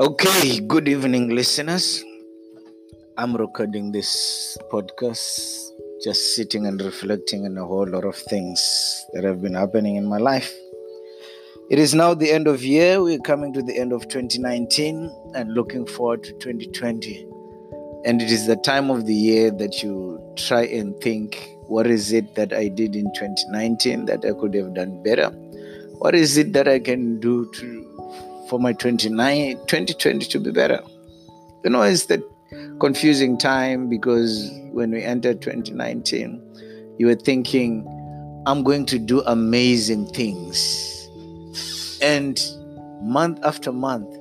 Okay, good evening, listeners. I'm recording this podcast just sitting and reflecting on a whole lot of things that have been happening in my life. It is now the end of year. We're coming to the end of 2019 and looking forward to 2020. And it is the time of the year that you try and think what is it that I did in 2019 that I could have done better? What is it that I can do to for my 29, 2020 to be better? You know, it's the confusing time because when we entered 2019, you were thinking, I'm going to do amazing things. And month after month,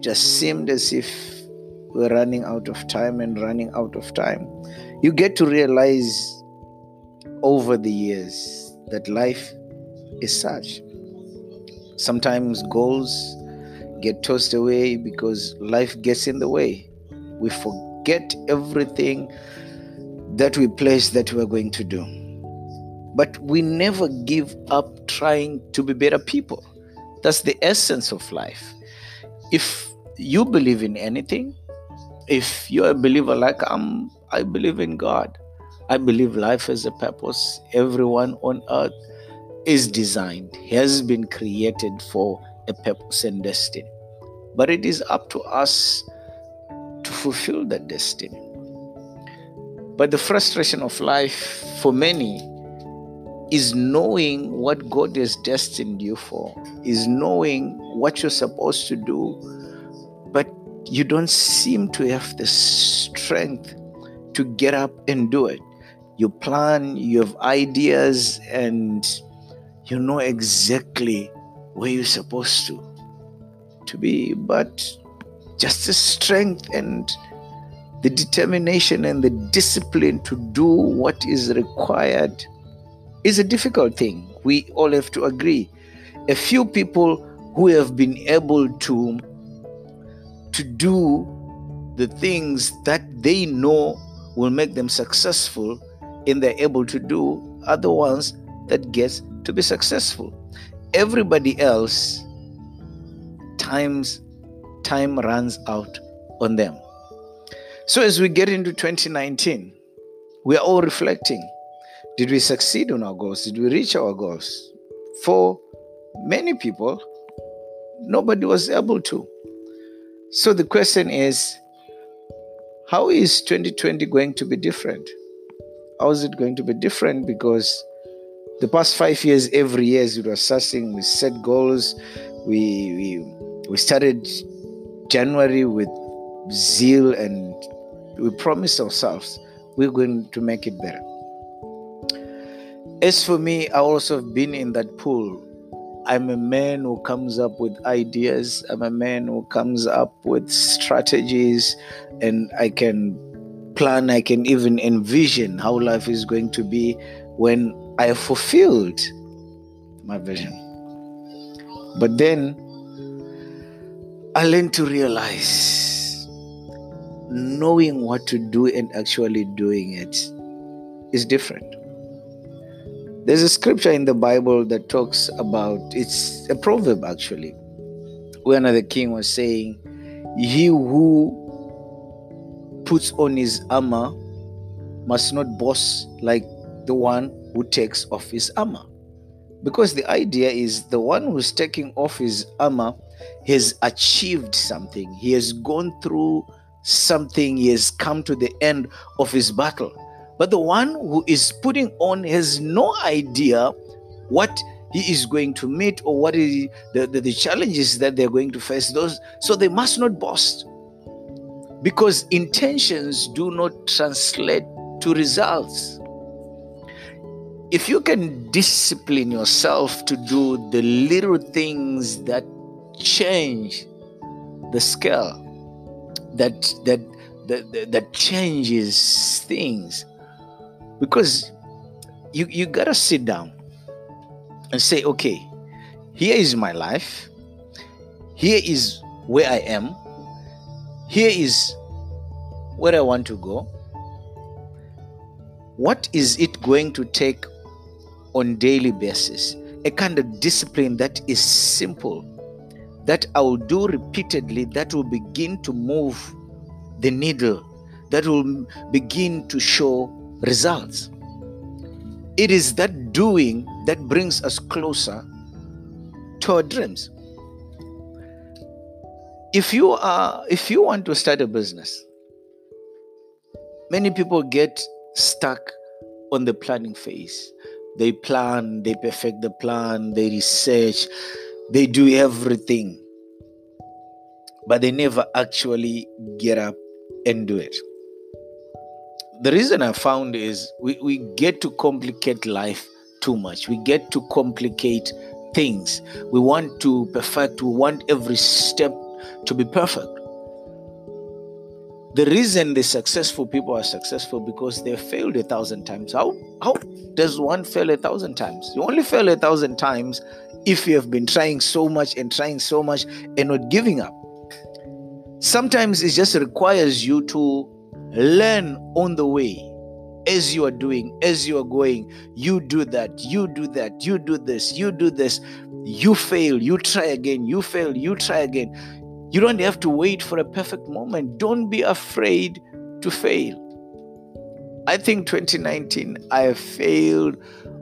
just seemed as if we're running out of time and running out of time. You get to realize over the years that life is such. Sometimes goals get tossed away because life gets in the way. We forget everything that we place that we're going to do. But we never give up trying to be better people. That's the essence of life. If you believe in anything, if you're a believer like I'm, I believe in God. I believe life has a purpose. Everyone on earth is designed, has been created for a purpose and destiny. But it is up to us to fulfill that destiny. But the frustration of life for many is knowing what God has destined you for, is knowing what you're supposed to do, but you don't seem to have the strength to get up and do it. You plan, you have ideas, and you know exactly where you're supposed to to be, but just the strength and the determination and the discipline to do what is required is a difficult thing. We all have to agree. A few people who have been able to to do the things that they know will make them successful and they're able to do are the ones that gets to be successful. Everybody else times time runs out on them. So as we get into 2019, we are all reflecting. Did we succeed on our goals? Did we reach our goals? For many people, nobody was able to. So the question is how is 2020 going to be different? How is it going to be different? Because the past five years, every year, we were assessing, we set goals, we, we we started January with zeal and we promised ourselves we're going to make it better. As for me, I also have been in that pool. I'm a man who comes up with ideas. I'm a man who comes up with strategies, and I can plan, I can even envision how life is going to be when I fulfilled my vision. But then I learned to realize knowing what to do and actually doing it is different. There's a scripture in the Bible that talks about it's a proverb actually, where the king was saying, He who puts on his armor must not boast like the one who takes off his armor. Because the idea is the one who's taking off his armor has achieved something, he has gone through something, he has come to the end of his battle. But the one who is putting on has no idea what he is going to meet or what is the, the, the challenges that they're going to face. Those so they must not boast. Because intentions do not translate to results if you can discipline yourself to do the little things that change the scale that that that, that changes things because you you gotta sit down and say okay here is my life. Here is where i am. Here is where i want to go. What is it going to take on daily basis a kind of discipline that is simple that I will do repeatedly that will begin to move the needle, that will begin to show results. It is that doing that brings us closer to our dreams. If you are if you want to start a business, many people get stuck on the planning phase. They plan, they perfect the plan, they research, they do everything, but they never actually get up and do it. The reason I found is we, we get to complicate life too much. We get to complicate things. We want to perfect, we want every step to be perfect. The reason the successful people are successful because they failed a thousand times. How how does one fail a thousand times? You only fail a thousand times if you have been trying so much and trying so much and not giving up. Sometimes it just requires you to learn on the way as you are doing, as you are going. You do that, you do that, you do this, you do this. You fail, you try again, you fail, you try again. You don't have to wait for a perfect moment. Don't be afraid to fail. I think 2019, I have failed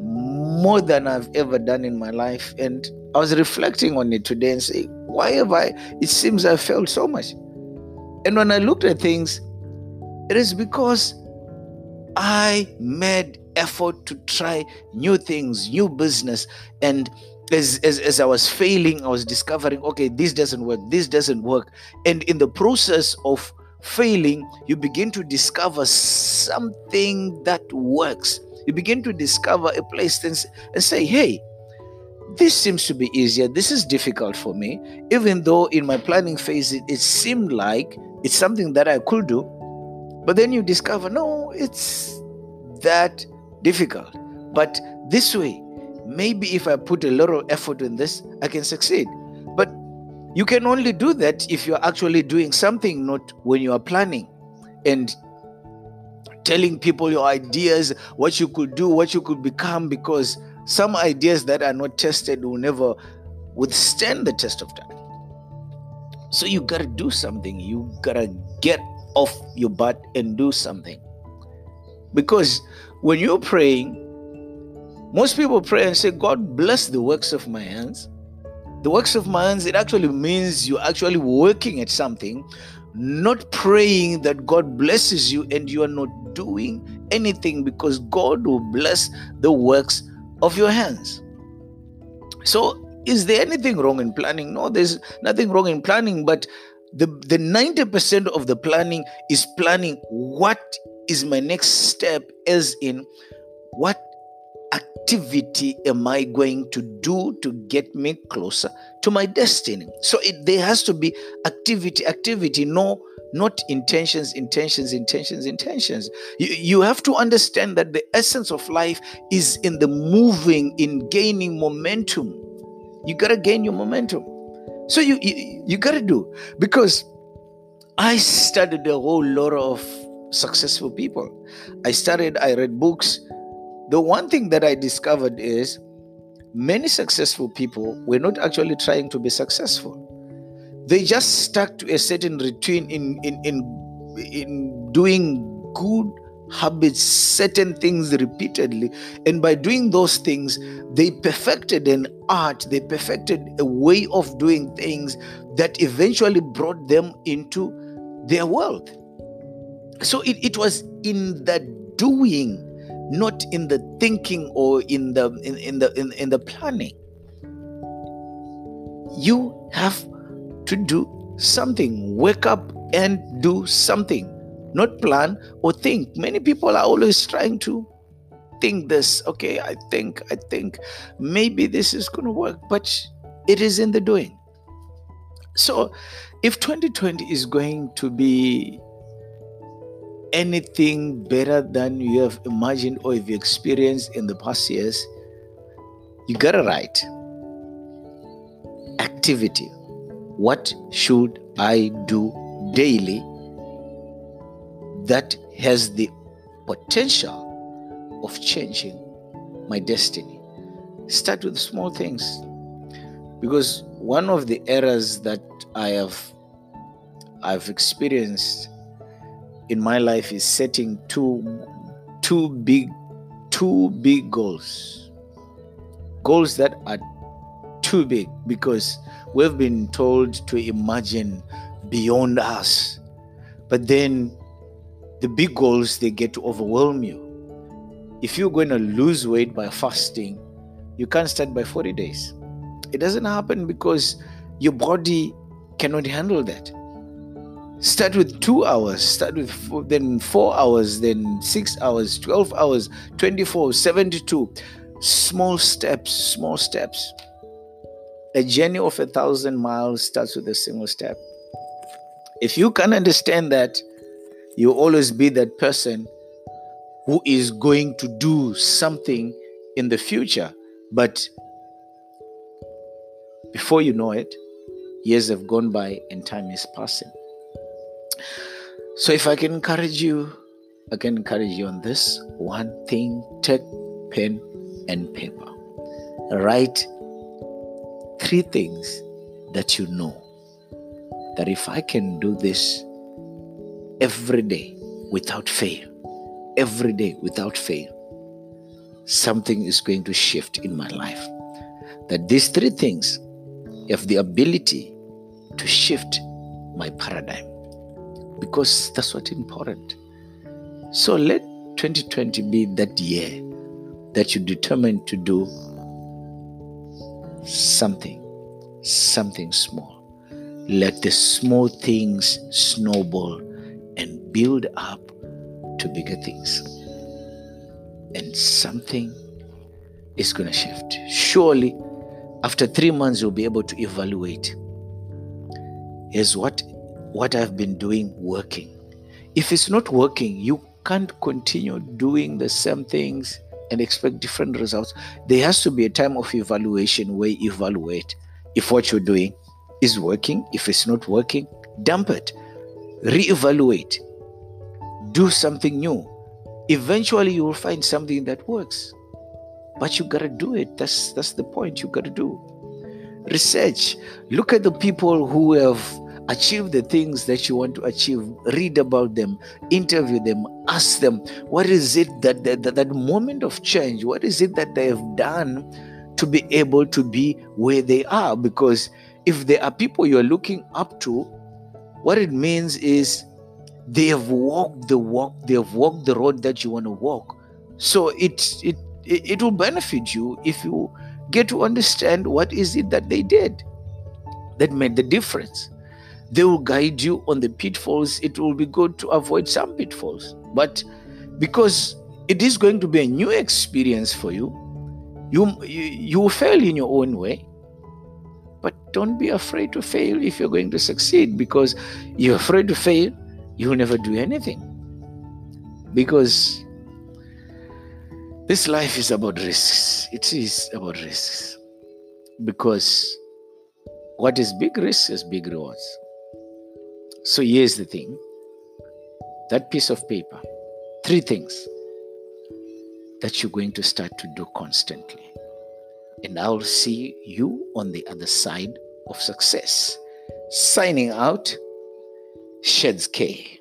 more than I've ever done in my life. And I was reflecting on it today and saying, why have I? It seems I failed so much. And when I looked at things, it is because I made effort to try new things, new business. And as, as, as I was failing, I was discovering, okay, this doesn't work, this doesn't work. And in the process of failing, you begin to discover something that works you begin to discover a place and, and say, hey, this seems to be easier. This is difficult for me. Even though in my planning phase it, it seemed like it's something that I could do. But then you discover, no, it's that difficult. But this way, maybe if I put a lot of effort in this, I can succeed. But you can only do that if you're actually doing something, not when you are planning. And telling people your ideas, what you could do, what you could become, because some ideas that are not tested will never withstand the test of time. So you gotta do something. You gotta get off your butt and do something. Because when you're praying, most people pray and say, God bless the works of my hands. The works of my hands, it actually means you're actually working at something, not praying that God blesses you and you are not doing anything because God will bless the works of your hands. So, is there anything wrong in planning? No, there's nothing wrong in planning, but the, the 90% of the planning is planning what is my next step, as in what activity am I going to do to get me closer to my destiny? So it, there has to be activity, activity, no, not intentions, intentions, intentions, intentions. You, you have to understand that the essence of life is in the moving, in gaining momentum. You gotta gain your momentum. So you you, you gotta do because I studied a whole lot of successful people. I studied, I read books the one thing that I discovered is many successful people were not actually trying to be successful. They just stuck to a certain routine in in in, in doing good habits, certain things repeatedly. And by doing those things, they perfected an art, they perfected a way of doing things that eventually brought them into their wealth. So it, it was in the doing not in the thinking or in the in, in the in, in the planning. You have to do something wake up and do something not plan or think. Many people are always trying to think this okay i think i think maybe this is going to work but it is in the doing. So if 2020 is going to be anything better than you have imagined or you've experienced in the past years, you got to write. Activity. What should I do daily that has the potential of changing my destiny? Start with small things. Because one of the errors that I have I've experienced in my life is setting two two big two big goals. Goals that are too big because we've been told to imagine beyond us. But then the big goals they get to overwhelm you. If you're going to lose weight by fasting, you can't start by 40 days. It doesn't happen because your body cannot handle that. Start with two hours, start with four, then four hours, then six hours, 12 hours, 24, 72. Small steps, small steps. A journey of a thousand miles starts with a single step. If you can understand that, you'll always be that person who is going to do something in the future. But before you know it, years have gone by and time is passing. So, if I can encourage you, I can encourage you on this one thing take pen and paper. Write three things that you know that if I can do this every day without fail, every day without fail, something is going to shift in my life. That these three things have the ability to shift my paradigm because that's what's important. So let 2020 be that year that you determine to do something, something small. Let the small things snowball and build up to bigger things. And something is going to shift. Surely, after three months, you'll be able to evaluate is what what I've been doing working. If it's not working, you can't continue doing the same things and expect different results. There has to be a time of evaluation where you evaluate if what you're doing is working. If it's not working, dump it, reevaluate, do something new. Eventually, you will find something that works. But you gotta do it. That's that's the point. You gotta do research. Look at the people who have achieve the things that you want to achieve. Read about them. Interview them. Ask them what is it that that, that, moment of change what is it that they have done to be able to be where they are? Because if there are people you're looking up to what it means is they have walked the walk they have walked the road that you want to walk. So it it it will benefit you if you get to understand what is it that they did that made the difference they will guide you on the pitfalls. It will be good to avoid some pitfalls. But because it is going to be a new experience for you, you, you, you will fail in your own way. But don't be afraid to fail if you're going to succeed because you're afraid to fail, you'll never do anything. Because this life is about risks. It is about risks. Because what is big risk is big rewards. So here's the thing that piece of paper, three things that you're going to start to do constantly. And I'll see you on the other side of success. Signing out, Sheds K.